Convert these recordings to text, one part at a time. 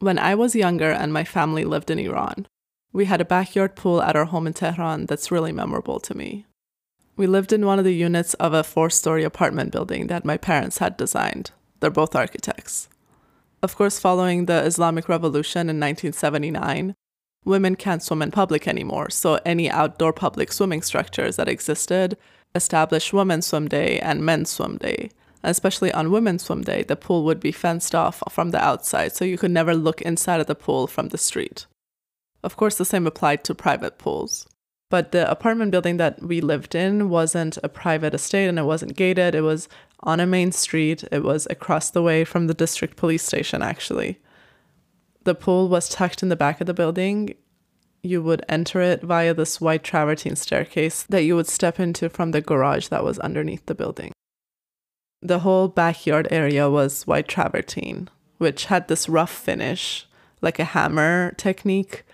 When I was younger and my family lived in Iran, we had a backyard pool at our home in Tehran that's really memorable to me. We lived in one of the units of a four story apartment building that my parents had designed. They're both architects. Of course, following the Islamic Revolution in 1979, women can't swim in public anymore, so any outdoor public swimming structures that existed established Women's Swim Day and Men's Swim Day. Especially on Women's Swim Day, the pool would be fenced off from the outside, so you could never look inside of the pool from the street. Of course, the same applied to private pools. But the apartment building that we lived in wasn't a private estate and it wasn't gated. It was on a main street. It was across the way from the district police station, actually. The pool was tucked in the back of the building. You would enter it via this white travertine staircase that you would step into from the garage that was underneath the building. The whole backyard area was white travertine, which had this rough finish, like a hammer technique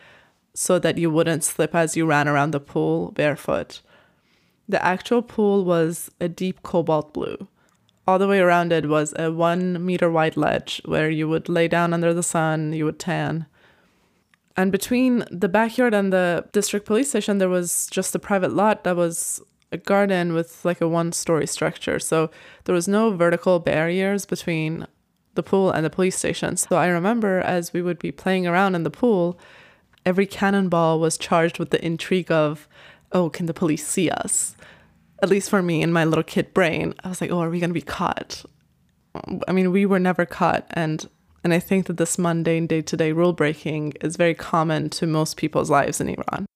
so that you wouldn't slip as you ran around the pool barefoot. The actual pool was a deep cobalt blue. All the way around it was a one meter wide ledge where you would lay down under the sun, you would tan. And between the backyard and the district police station, there was just a private lot that was a garden with like a one story structure. So there was no vertical barriers between the pool and the police station. So I remember as we would be playing around in the pool, every cannonball was charged with the intrigue of, oh, can the police see us? At least for me in my little kid brain, I was like, oh, are we going to be caught? I mean, we were never caught. And, and I think that this mundane day to day rule breaking is very common to most people's lives in Iran.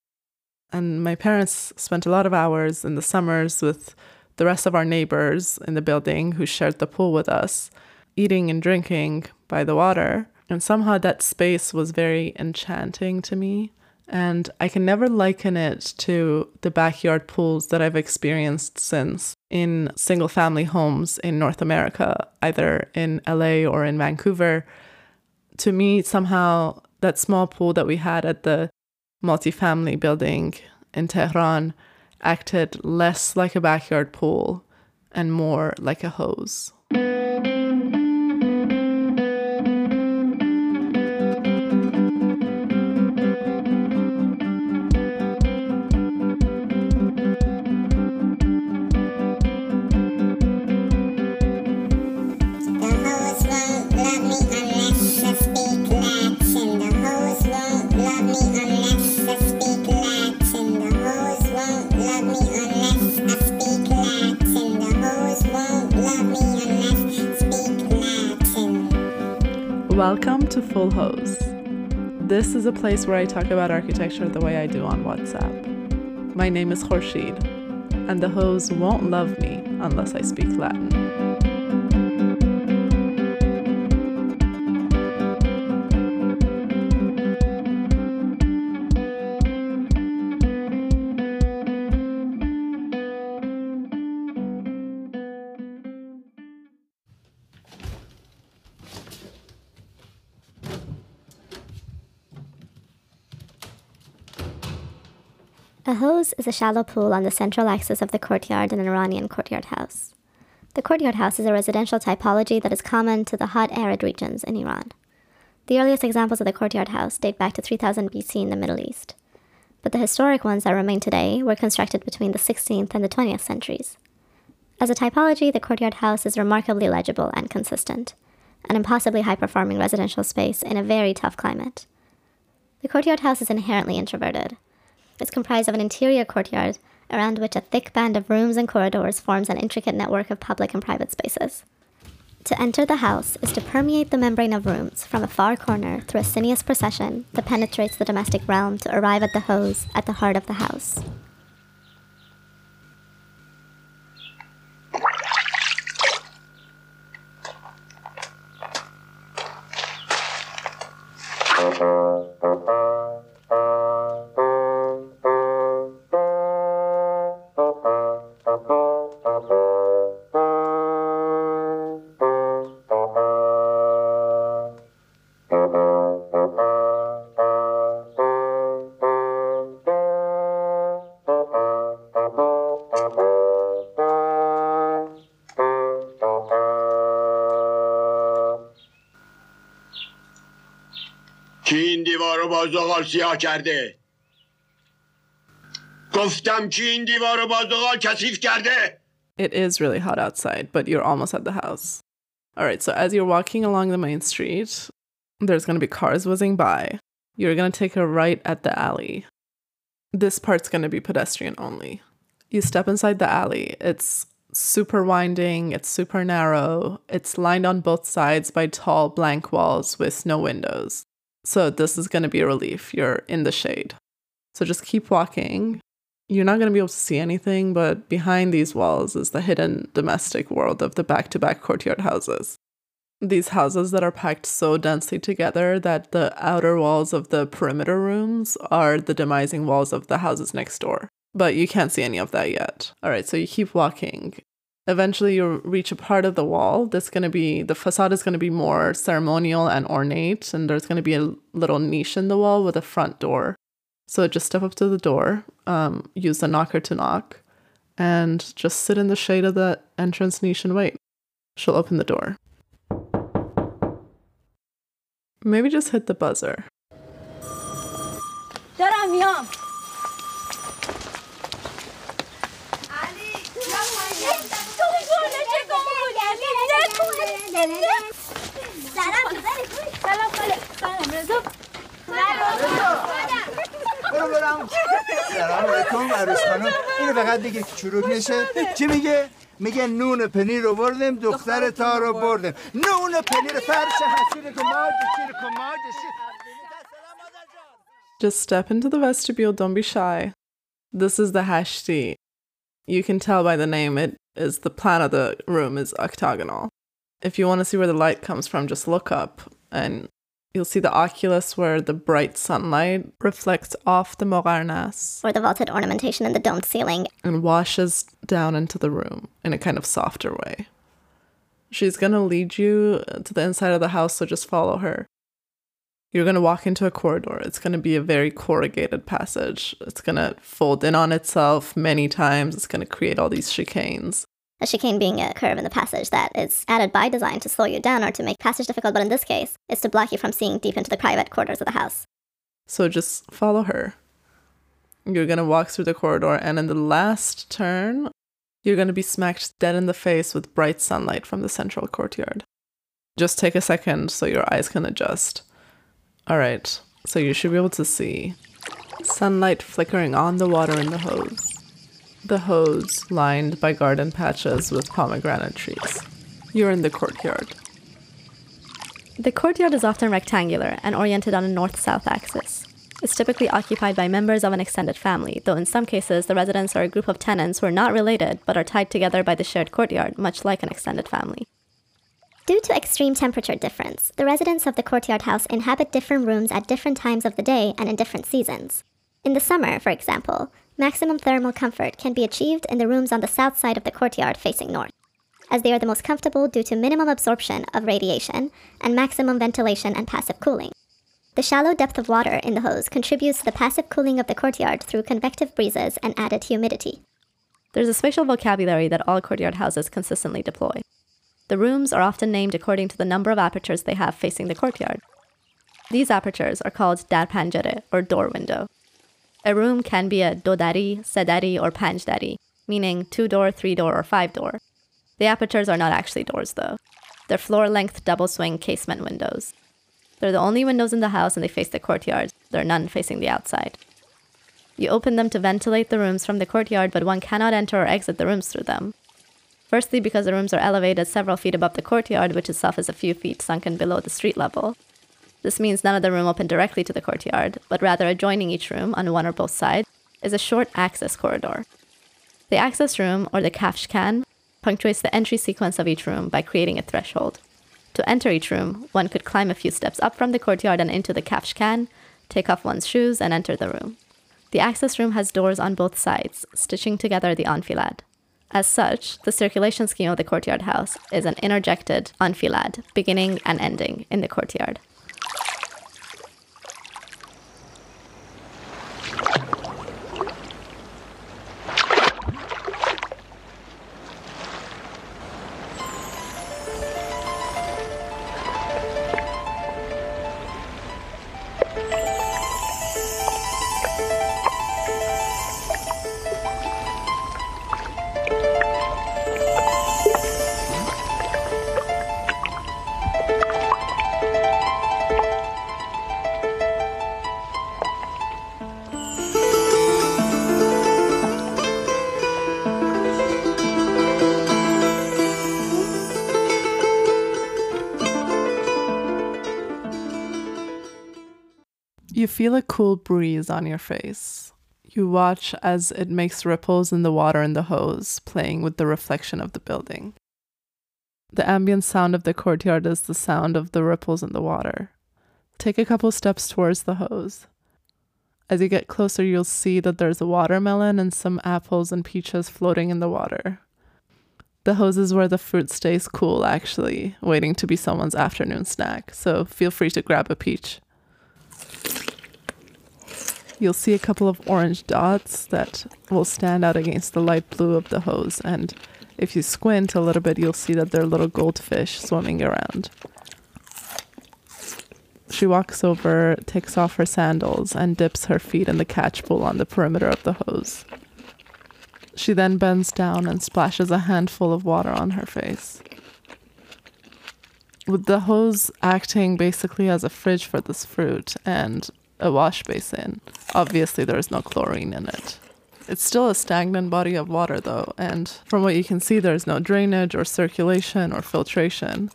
And my parents spent a lot of hours in the summers with the rest of our neighbors in the building who shared the pool with us, eating and drinking by the water. And somehow that space was very enchanting to me. And I can never liken it to the backyard pools that I've experienced since in single family homes in North America, either in LA or in Vancouver. To me, somehow that small pool that we had at the multifamily building in Tehran acted less like a backyard pool and more like a hose. To Full Howz. This is a place where I talk about architecture the way I do on WhatsApp. My name is Khorshid, and the hose won't love me unless I speak Latin. Hose is a shallow pool on the central axis of the courtyard in an Iranian courtyard house. The courtyard house is a residential typology that is common to the hot arid regions in Iran. The earliest examples of the courtyard house date back to 3000 BC in the Middle East, but the historic ones that remain today were constructed between the 16th and the 20th centuries. As a typology, the courtyard house is remarkably legible and consistent, an impossibly high performing residential space in a very tough climate. The courtyard house is inherently introverted, is comprised of an interior courtyard, around which a thick band of rooms and corridors forms an intricate network of public and private spaces. To enter the house is to permeate the membrane of rooms from a far corner through a sinuous procession that penetrates the domestic realm to arrive at the hose at the heart of the house. که این دیوار رو با زغال سیاه کرده؟ گفتم کی این دیوار رو با زغال کثیف کرده It is really hot outside, but you're almost at the house. All right, so as you're walking along the main street, there's going to be cars whizzing by. You're going to take a right at the alley. This part's going to be pedestrian only. You step inside the alley. It's super winding, it's super narrow, it's lined on both sides by tall blank walls with no windows. So, this is going to be a relief. You're in the shade. So, just keep walking. You're not going to be able to see anything, but behind these walls is the hidden domestic world of the back to back courtyard houses. These houses that are packed so densely together that the outer walls of the perimeter rooms are the demising walls of the houses next door. But you can't see any of that yet. All right, so you keep walking. Eventually, you'll reach a part of the wall that's going to be the facade is going to be more ceremonial and ornate, and there's going to be a little niche in the wall with a front door. So just step up to the door, um, use the knocker to knock, and just sit in the shade of the entrance niche and wait. She'll open the door. Maybe just hit the buzzer. دارم میام سلام سلام علیکم عروس خانم اینو فقط بگیر که چروک نشه چی میگه میگه نون پنیر رو بردم دختر تا رو بردم نون پنیر فرش حسیر کماج شیر کماج Just step into the vestibule, don't be shy. This is the hashti. You can tell by the name it is the plan of the room is octagonal. If you want to see where the light comes from, just look up and you'll see the oculus where the bright sunlight reflects off the mogarnas Or the vaulted ornamentation in the domed ceiling. and washes down into the room in a kind of softer way. She's going to lead you to the inside of the house, so just follow her. You're going to walk into a corridor. It's going to be a very corrugated passage. It's going to fold in on itself many times. It's going to create all these chicanes. A chicane being a curve in the passage that is added by design to slow you down or to make passage difficult, but in this case, is to block you from seeing deep into the private quarters of the house. So just follow her. You're going to walk through the corridor, and in the last turn, you're going to be smacked dead in the face with bright sunlight from the central courtyard. Just take a second so your eyes can adjust. All right, so you should be able to see sunlight flickering on the water in the hose. The hose lined by garden patches with pomegranate trees. You're in the courtyard. The courtyard is often rectangular and oriented on a north south axis. It's typically occupied by members of an extended family, though in some cases the residents are a group of tenants who are not related but are tied together by the shared courtyard, much like an extended family. Due to extreme temperature difference, the residents of the courtyard house inhabit different rooms at different times of the day and in different seasons. In the summer, for example, maximum thermal comfort can be achieved in the rooms on the south side of the courtyard facing north, as they are the most comfortable due to minimum absorption of radiation and maximum ventilation and passive cooling. The shallow depth of water in the hose contributes to the passive cooling of the courtyard through convective breezes and added humidity. There's a spatial vocabulary that all courtyard houses consistently deploy. The rooms are often named according to the number of apertures they have facing the courtyard. These apertures are called dar panjare, or door window. A room can be a dodari, sedari, or panjdari, meaning two door, three door, or five door. The apertures are not actually doors, though. They're floor length double swing casement windows. They're the only windows in the house and they face the courtyard. There are none facing the outside. You open them to ventilate the rooms from the courtyard, but one cannot enter or exit the rooms through them. Firstly, because the rooms are elevated several feet above the courtyard, which itself is a few feet sunken below the street level. This means none of the room open directly to the courtyard, but rather adjoining each room on one or both sides is a short access corridor. The access room, or the kafshkan, punctuates the entry sequence of each room by creating a threshold. To enter each room, one could climb a few steps up from the courtyard and into the kafshkan, take off one's shoes, and enter the room. The access room has doors on both sides, stitching together the enfilade. As such, the circulation scheme of the courtyard house is an interjected enfilade, beginning and ending in the courtyard. Feel a cool breeze on your face. You watch as it makes ripples in the water in the hose, playing with the reflection of the building. The ambient sound of the courtyard is the sound of the ripples in the water. Take a couple steps towards the hose. As you get closer, you'll see that there's a watermelon and some apples and peaches floating in the water. The hose is where the fruit stays cool, actually, waiting to be someone's afternoon snack, so feel free to grab a peach. You'll see a couple of orange dots that will stand out against the light blue of the hose, and if you squint a little bit, you'll see that they're little goldfish swimming around. She walks over, takes off her sandals, and dips her feet in the catch pool on the perimeter of the hose. She then bends down and splashes a handful of water on her face. With the hose acting basically as a fridge for this fruit and a wash basin, obviously there is no chlorine in it. It's still a stagnant body of water, though, and from what you can see, there's no drainage or circulation or filtration.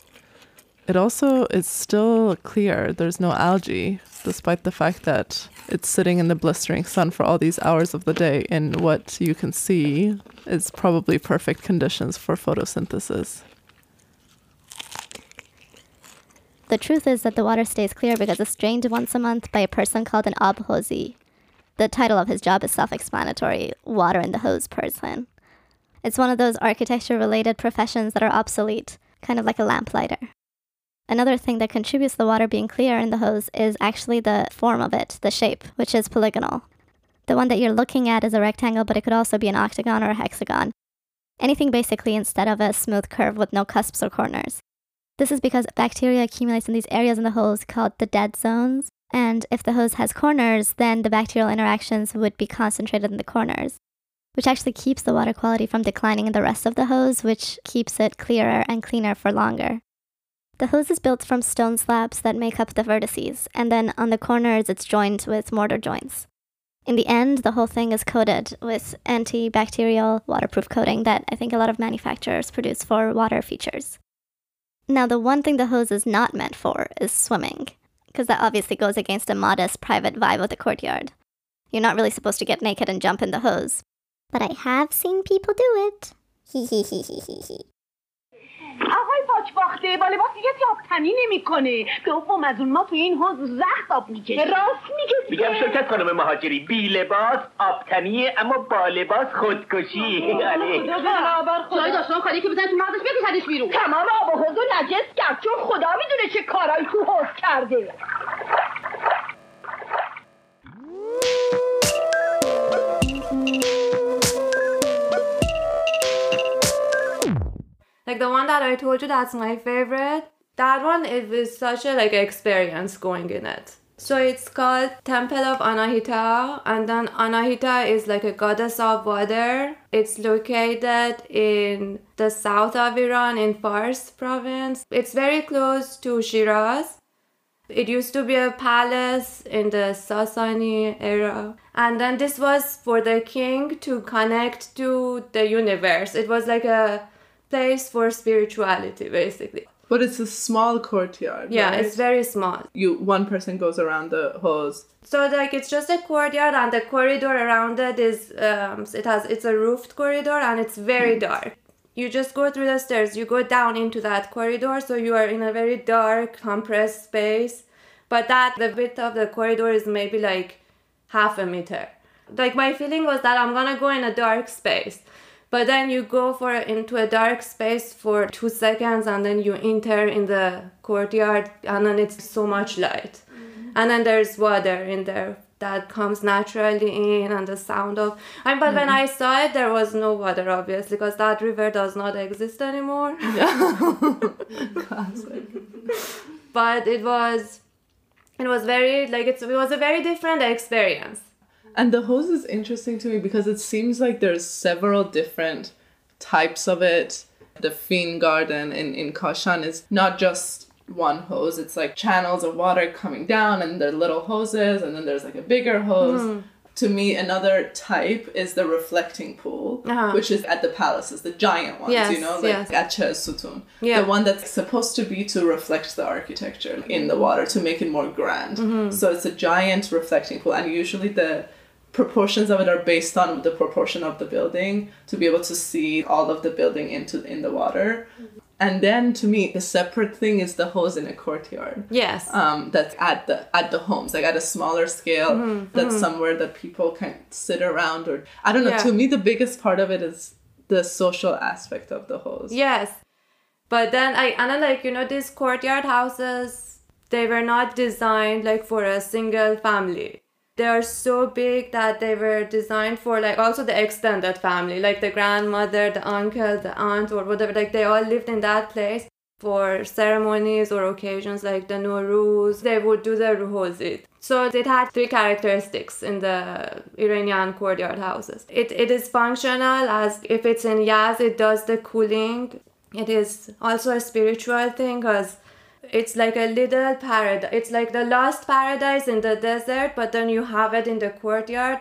It also is still clear, there's no algae, despite the fact that it's sitting in the blistering sun for all these hours of the day in what you can see is probably perfect conditions for photosynthesis. The truth is that the water stays clear because it's drained once a month by a person called an abhozi. The title of his job is self explanatory water in the hose person. It's one of those architecture related professions that are obsolete, kind of like a lamplighter. Another thing that contributes to the water being clear in the hose is actually the form of it, the shape, which is polygonal. The one that you're looking at is a rectangle, but it could also be an octagon or a hexagon. Anything basically instead of a smooth curve with no cusps or corners. This is because bacteria accumulates in these areas in the hose called the dead zones, and if the hose has corners, then the bacterial interactions would be concentrated in the corners, which actually keeps the water quality from declining in the rest of the hose, which keeps it clearer and cleaner for longer. The hose is built from stone slabs that make up the vertices, and then on the corners it's joined with mortar joints. In the end, the whole thing is coated with antibacterial waterproof coating that I think a lot of manufacturers produce for water features. Now, the one thing the hose is not meant for is swimming, because that obviously goes against the modest private vibe of the courtyard. You're not really supposed to get naked and jump in the hose. But I have seen people do it. Hee hee hee hee hee hee. آقای پاکباخته با لباس دیگه آب تنی نمی‌کنه. دوم از اون ما توی این حوض زهر آب می‌کشه. راست میگه. میگم شرکت خانم مهاجری. بی لباس آبتنیه اما با لباس خودکشی. جای داشتم خالی که بزنید تو مغزش بکشدش بیرون. تمام آب و حوض رو نجس کرد چون خدا می‌دونه چه کارایی تو حوض کرده. Like the one that I told you that's my favorite. That one it was such a like experience going in it. So it's called Temple of Anahita and then Anahita is like a goddess of water. It's located in the south of Iran in Fars province. It's very close to Shiraz. It used to be a palace in the Sasani era. And then this was for the king to connect to the universe. It was like a place for spirituality basically. But it's a small courtyard. Yeah, right? it's very small. you one person goes around the hose. So like it's just a courtyard and the corridor around it is um it has it's a roofed corridor and it's very dark. You just go through the stairs, you go down into that corridor, so you are in a very dark, compressed space. But that the width of the corridor is maybe like half a meter. Like my feeling was that I'm gonna go in a dark space. But then you go for into a dark space for two seconds and then you enter in the courtyard and then it's so much light. Mm-hmm. And then there's water in there that comes naturally in and the sound of I mean, but when mm-hmm. I saw it there was no water obviously because that river does not exist anymore. Oh but it was it was very like it's, it was a very different experience. And the hose is interesting to me because it seems like there's several different types of it. The Fin Garden in, in Kashan is not just one hose, it's like channels of water coming down and they're little hoses and then there's like a bigger hose. to me, another type is the reflecting pool, Uh-huh. which is at the palaces, the giant ones, Yes, you know, like yes. Sutun. Yeah. The one that's supposed to be to reflect the architecture in the water to make it more grand. Mm-hmm. So it's a giant reflecting pool, and usually the proportions of it are based on the proportion of the building to be able to see all of the building into in the water. And then to me, the separate thing is the hose in a courtyard Yes. um, that's at the at the homes, like at a smaller scale. Mm-hmm, That's somewhere that people can sit around, or I don't know. Yeah. To me, the biggest part of it is the social aspect of the hose. Yes. But then I and like you know these courtyard houses they were not designed like for a single family. They are so big that they were designed for like also the extended family, like the grandmother, the uncle, the aunt or whatever. Like they all lived in that place for ceremonies or occasions like the Nowruz. They would do the ruhozi. So it had three characteristics in the Iranian courtyard houses. It, it is functional as if it's in Yazd, it does the cooling. It is also a spiritual thing because it's like a little paradise. It's like the lost paradise in the desert, but then you have it in the courtyard.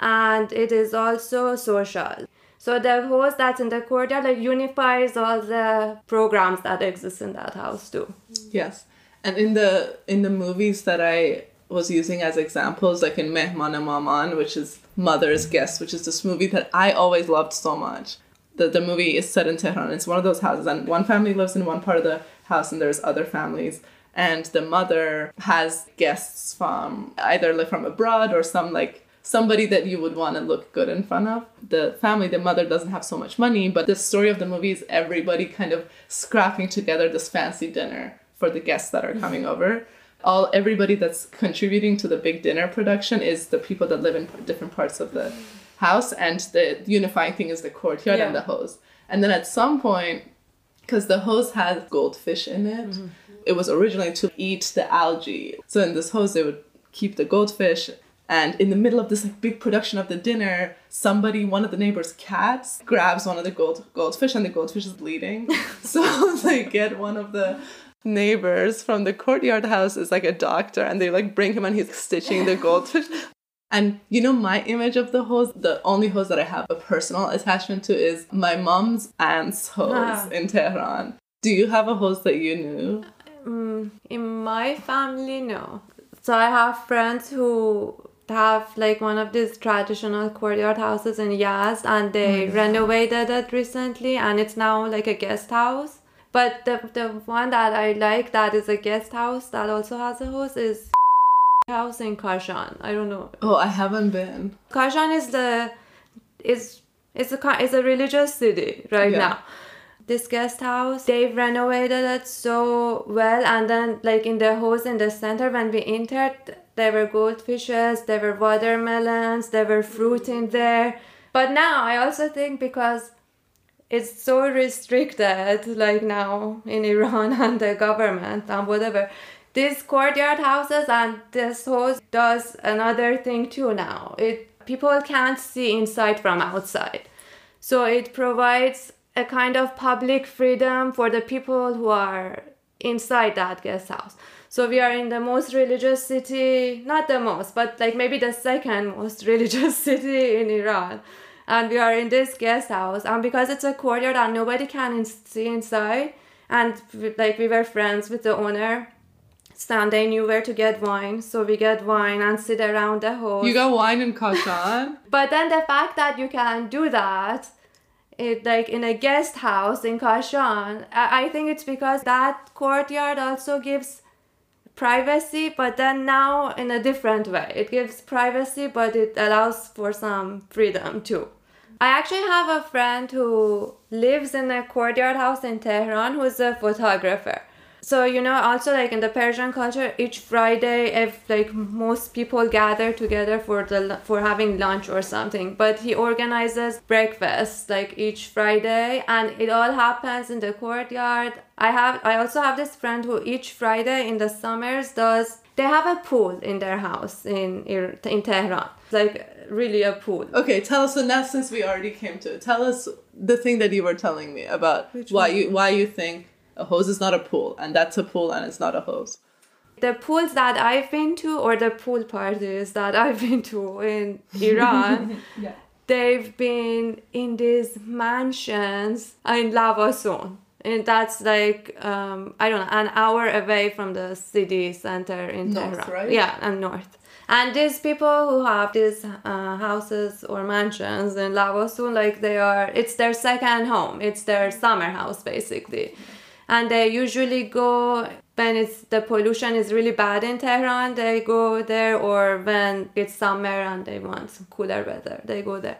And it is also social. So the hose that's in the courtyard like unifies all the programs that exist in that house too. Yes, and in the in the movies that I was using as examples, like in Mehman Maman, which is Mother's Guest, which is this movie that I always loved so much. The the movie is set in Tehran. It's one of those houses, and one family lives in one part of the house, and there's other families. And the mother has guests from either like from abroad or some like somebody that you would want to look good in front of. The family, the mother doesn't have so much money, but the story of the movie is everybody kind of scrapping together this fancy dinner for the guests that are coming over. All everybody that's contributing to the big dinner production is the people that live in different parts of the house, and the unifying thing is the courtyard and the hose. And then at some point, because the hose has goldfish in it, mm-hmm. it was originally to eat the algae. So in this hose, they would keep the goldfish. And in the middle of this like big production of the dinner, somebody, one of the neighbors' cats, grabs one of the gold goldfish, and the goldfish is bleeding. so they get one of the neighbors from the courtyard house is like a doctor, and they like bring him, and he's stitching the goldfish. And you know, my image of the hose, the only hose that I have a personal attachment to is my mom's aunt's hose Ah. in Tehran. Do you have a hose that you knew? In my family, no. So I have friends who have like one of these traditional courtyard houses in Yazd and they renovated it recently and it's now like a guest house. But the, the one that I like that is a guest house that also has a house is house in Kashan. I don't know. Oh, I haven't been. Kashan is the is is a is a religious city right Yeah. now. This guest house, they've renovated it so well, and then like in the house in the center, when we entered, there were goldfishes, there were watermelons, there were fruit in there. But now I also think because it's so restricted like now in Iran and the government and whatever. These courtyard houses and this house does another thing too now. It people can't see inside from outside. So it provides a kind of public freedom for the people who are inside that guest house. So we are in the most religious city, not the most, but like maybe the second most religious city in Iran. And we are in this guest house, and because it's a courtyard and nobody can in- see inside, and like we were friends with the owner, they knew where to get wine, so we get wine and sit around the house. You got wine in Kashan? But then the fact that you can do that, it like in a guest house in Kashan, I, I think it's because that courtyard also gives privacy, but then now in a different way. It gives privacy, but it allows for some freedom too. I actually have a friend who lives in a courtyard house in Tehran who's a photographer. So you know, also like in the Persian culture, each Friday, if like most people gather together for the for having lunch or something, but he organizes breakfast like each Friday, and it all happens in the courtyard. I have I also have this friend who each Friday in the summers does. They have a pool in their house in in Tehran, like really a pool. Okay, tell us. So now, since we already came to it, tell us the thing that you were telling me about why you why you think a hose is not a pool, and that's a pool, and it's not a hose. The pools that I've been to, or the pool parties that I've been to in Iran, they've been in these mansions in Lavasun. And that's like, um, I don't know, an hour away from the city center in North, Tehran. right? Yeah, and north. And these people who have these uh, houses or mansions in Lavasun, like they are, it's their second home. It's their summer house, basically. And they usually go when it's the pollution is really bad in Tehran. They go there, or when it's summer and they want some cooler weather, they go there.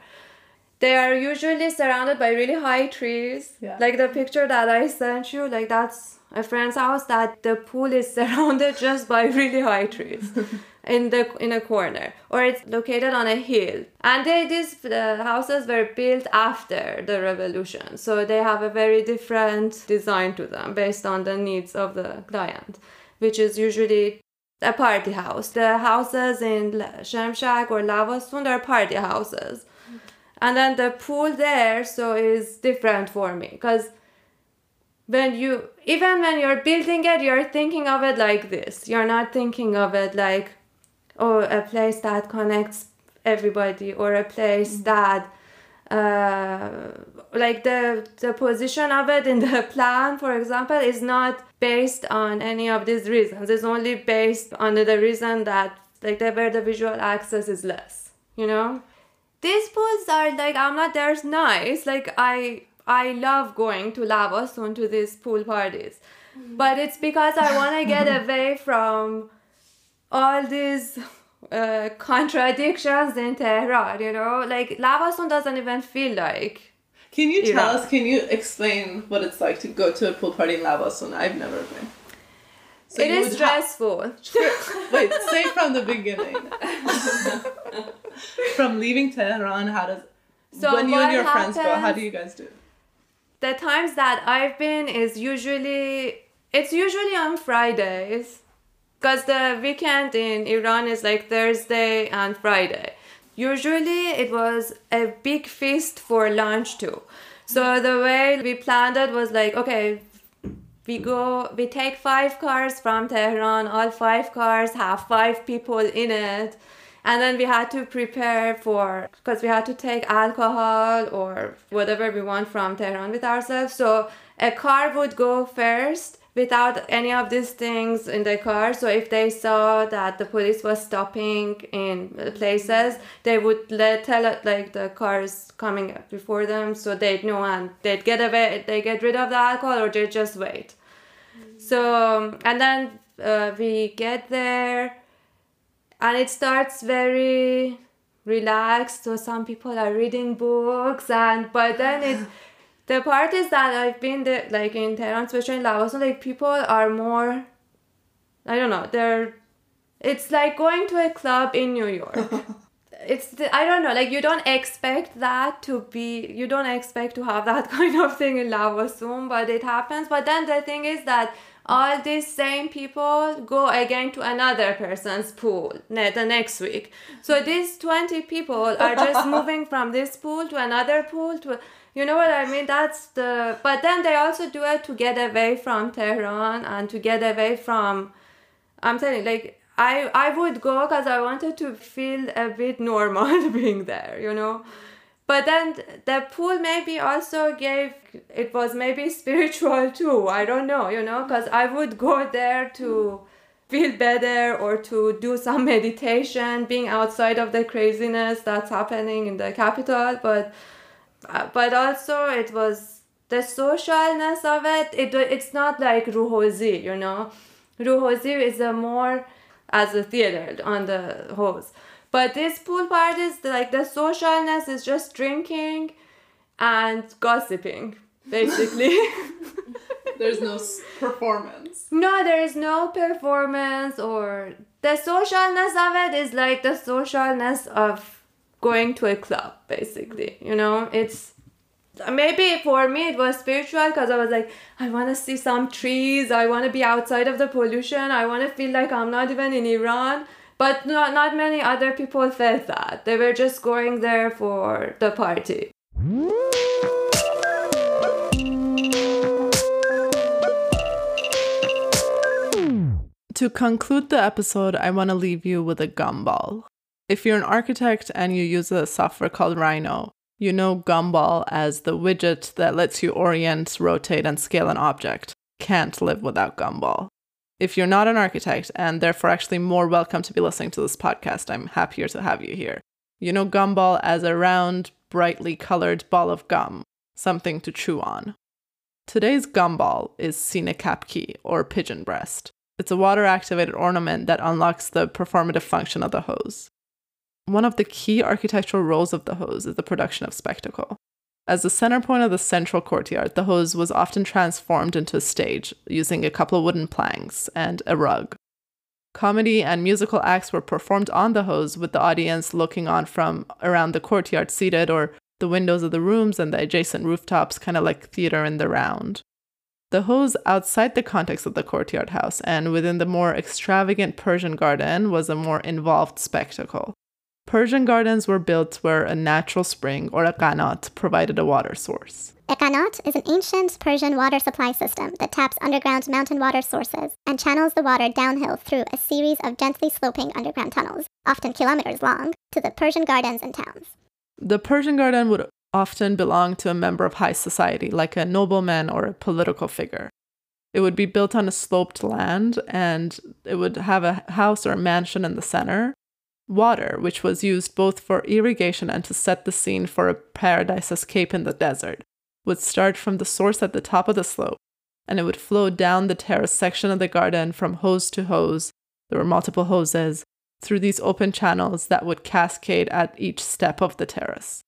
They are usually surrounded by really high trees. Yeah. Like the picture that I sent you, like that's a friend's house that the pool is surrounded just by really high trees in the in a corner or it's located on a hill. And they these uh, houses were built after the revolution so they have a very different design to them based on the needs of the client which is usually a party house. The houses in Shemshak or Lavasun are party houses. And then the pool there so is different for me because when you even when you're building it you're thinking of it like this. You're not thinking of it like oh a place that connects everybody or a place that uh, like the the position of it in the plan for example is not based on any of these reasons. It's only based on the reason that like the, where the visual access is less you know? These pools are like I'm not there's nice. Like I I love going to Lavasun to these pool parties. But it's because I wanna get away from all these uh, contradictions in Tehran, you know? Like Lavasun doesn't even feel like Can you tell Iran. us, can you explain what it's like to go to a pool party in Lavasun? I've never been. So it is would ha- stressful. Wait, say from the beginning. from leaving Tehran, how does So when you and your friends go, how do you guys do? it? The times that I've been is usually it's usually on Fridays because the weekend in Iran is like Thursday and Friday. Usually it was a big feast for lunch too. So the way we planned it was like okay, we go we take five cars from Tehran, all five cars have five people in it. And then we had to prepare for because we had to take alcohol or whatever we want from Tehran with ourselves. So a car would go first without any of these things in the car. So if they saw that the police was stopping in places, they would let tell it like the cars coming up before them, so they'd know and they'd get away, they get rid of the alcohol or they just wait. So and then uh, we get there and it starts very relaxed. So some people are reading books and but then it the part is that i've been there like in tehran especially in lavason like people are more i don't know they're it's like going to a club in new york. It's the, i don't know like you don't expect that to be you don't expect to have that kind of thing in lavasun but it happens. But then the thing is that all these same people go again to another person's pool ne- the next week. So these 20 people are just moving from this pool to another pool to you know what i mean? That's the but then they also do it to get away from tehran and to get away from i'm telling you like i i would go because i wanted to feel a bit normal being there you know but then the pool maybe also gave it was maybe spiritual too i don't know you know because i would go there to feel better or to do some meditation being outside of the craziness that's happening in the capital but uh, but also it was the socialness of it, it it's not like ruhozi you know. Ruhozi is a more as a theater on the hose but this pool parties like the socialness is just drinking and gossiping basically. There's no s- performance. no there is no performance or the socialness of it is like the socialness of going to a club basically you know? It's maybe for me it was spiritual because i was like i want to see some trees i want to be outside of the pollution i want to feel like i'm not even in iran but not, not many other people felt that they were just going there for the party To conclude the episode, I want to leave you with a gumball. If you're an architect and you use a software called Rhino, you know Gumball as the widget that lets you orient, rotate, and scale an object. Can't live without Gumball. If you're not an architect and therefore actually more welcome to be listening to this podcast, I'm happier to have you here. You know Gumball as a round, brightly colored ball of gum, something to chew on. Today's gumball is Sinekapki, or pigeon breast. It's a water activated ornament that unlocks the performative function of the hose. One of the key architectural roles of the hose is the production of spectacle. As the center point of the central courtyard, the hose was often transformed into a stage using a couple of wooden planks and a rug. Comedy and musical acts were performed on the hose with the audience looking on from around the courtyard seated or the windows of the rooms and the adjacent rooftops, kind of like theater in the round. The hose outside the context of the courtyard house and within the more extravagant Persian garden was a more involved spectacle. Persian gardens were built where a natural spring or a qanat provided a water source. A qanat is an ancient Persian water supply system that taps underground mountain water sources and channels the water downhill through a series of gently sloping underground tunnels, often kilometers long, to the Persian gardens and towns. The Persian garden would often belong to a member of high society, like a nobleman or a political figure. It would be built on a sloped land and it would have a house or a mansion in the center water, which was used both for irrigation and to set the scene for a paradise escape in the desert, would start from the source at the top of the slope, and it would flow down the terrace section of the garden from hose to hose. There were multiple hoses through these open channels that would cascade at each step of the terrace.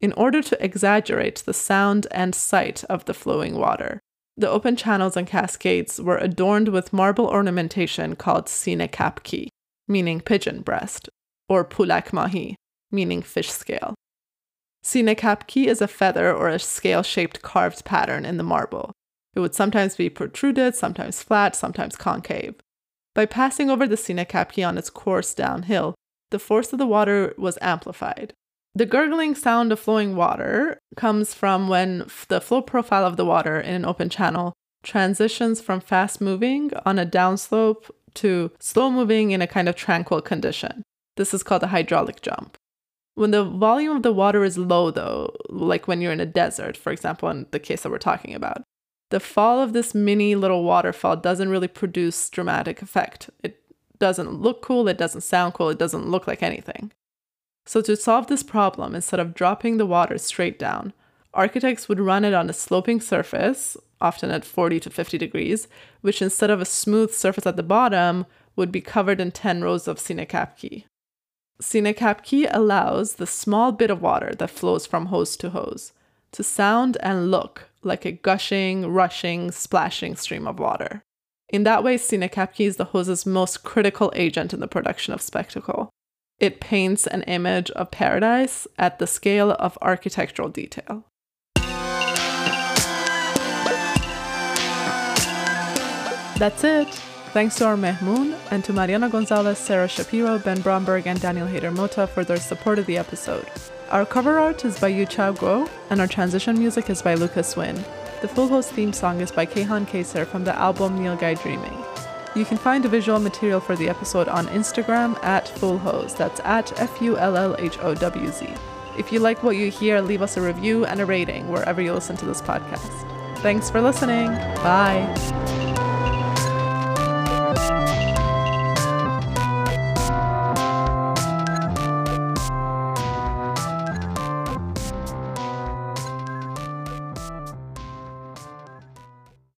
In order to exaggerate the sound and sight of the flowing water, the open channels and cascades were adorned with marble ornamentation called sinekapki, meaning pigeon breast, or pulak mahi, meaning fish scale. Sinekapki is a feather or a scale shaped carved pattern in the marble. It would sometimes be protruded, sometimes flat, sometimes concave. By passing over the sinekapki on its course downhill, the force of the water was amplified. The gurgling sound of flowing water comes from when the flow profile of the water in an open channel transitions from fast moving on a downslope to slow moving in a kind of tranquil condition. This is called a hydraulic jump. When the volume of the water is low, though, like when you're in a desert, for example, in the case that we're talking about, the fall of this mini little waterfall doesn't really produce dramatic effect. It doesn't look cool, it doesn't sound cool, it doesn't look like anything. So, to solve this problem, instead of dropping the water straight down, architects would run it on a sloping surface often at 40 to 50 degrees, which instead of a smooth surface at the bottom would be covered in 10 rows of sinekapki. Sinekapki allows the small bit of water that flows from hose to hose to sound and look like a gushing, rushing, splashing stream of water. In that way, Sinekapki is the hose's most critical agent in the production of spectacle. It paints an image of paradise at the scale of architectural detail. That's it. Thanks to our Mehmoon and to Mariana Gonzalez, Sarah Shapiro, Ben Bromberg, and Daniel Hader Mota for their support of the episode. Our cover art is by Yu Chao Guo, and our transition music is by Lucas Wynn. The Full Howz theme song is by Kehan Kaser from the album Nilgai Dreaming. You can find visual material for the episode on Instagram at Full Howz. That's at F U L L H O W Z. If you like what you hear, leave us a review and a rating wherever you listen to this podcast. Thanks for listening. Bye.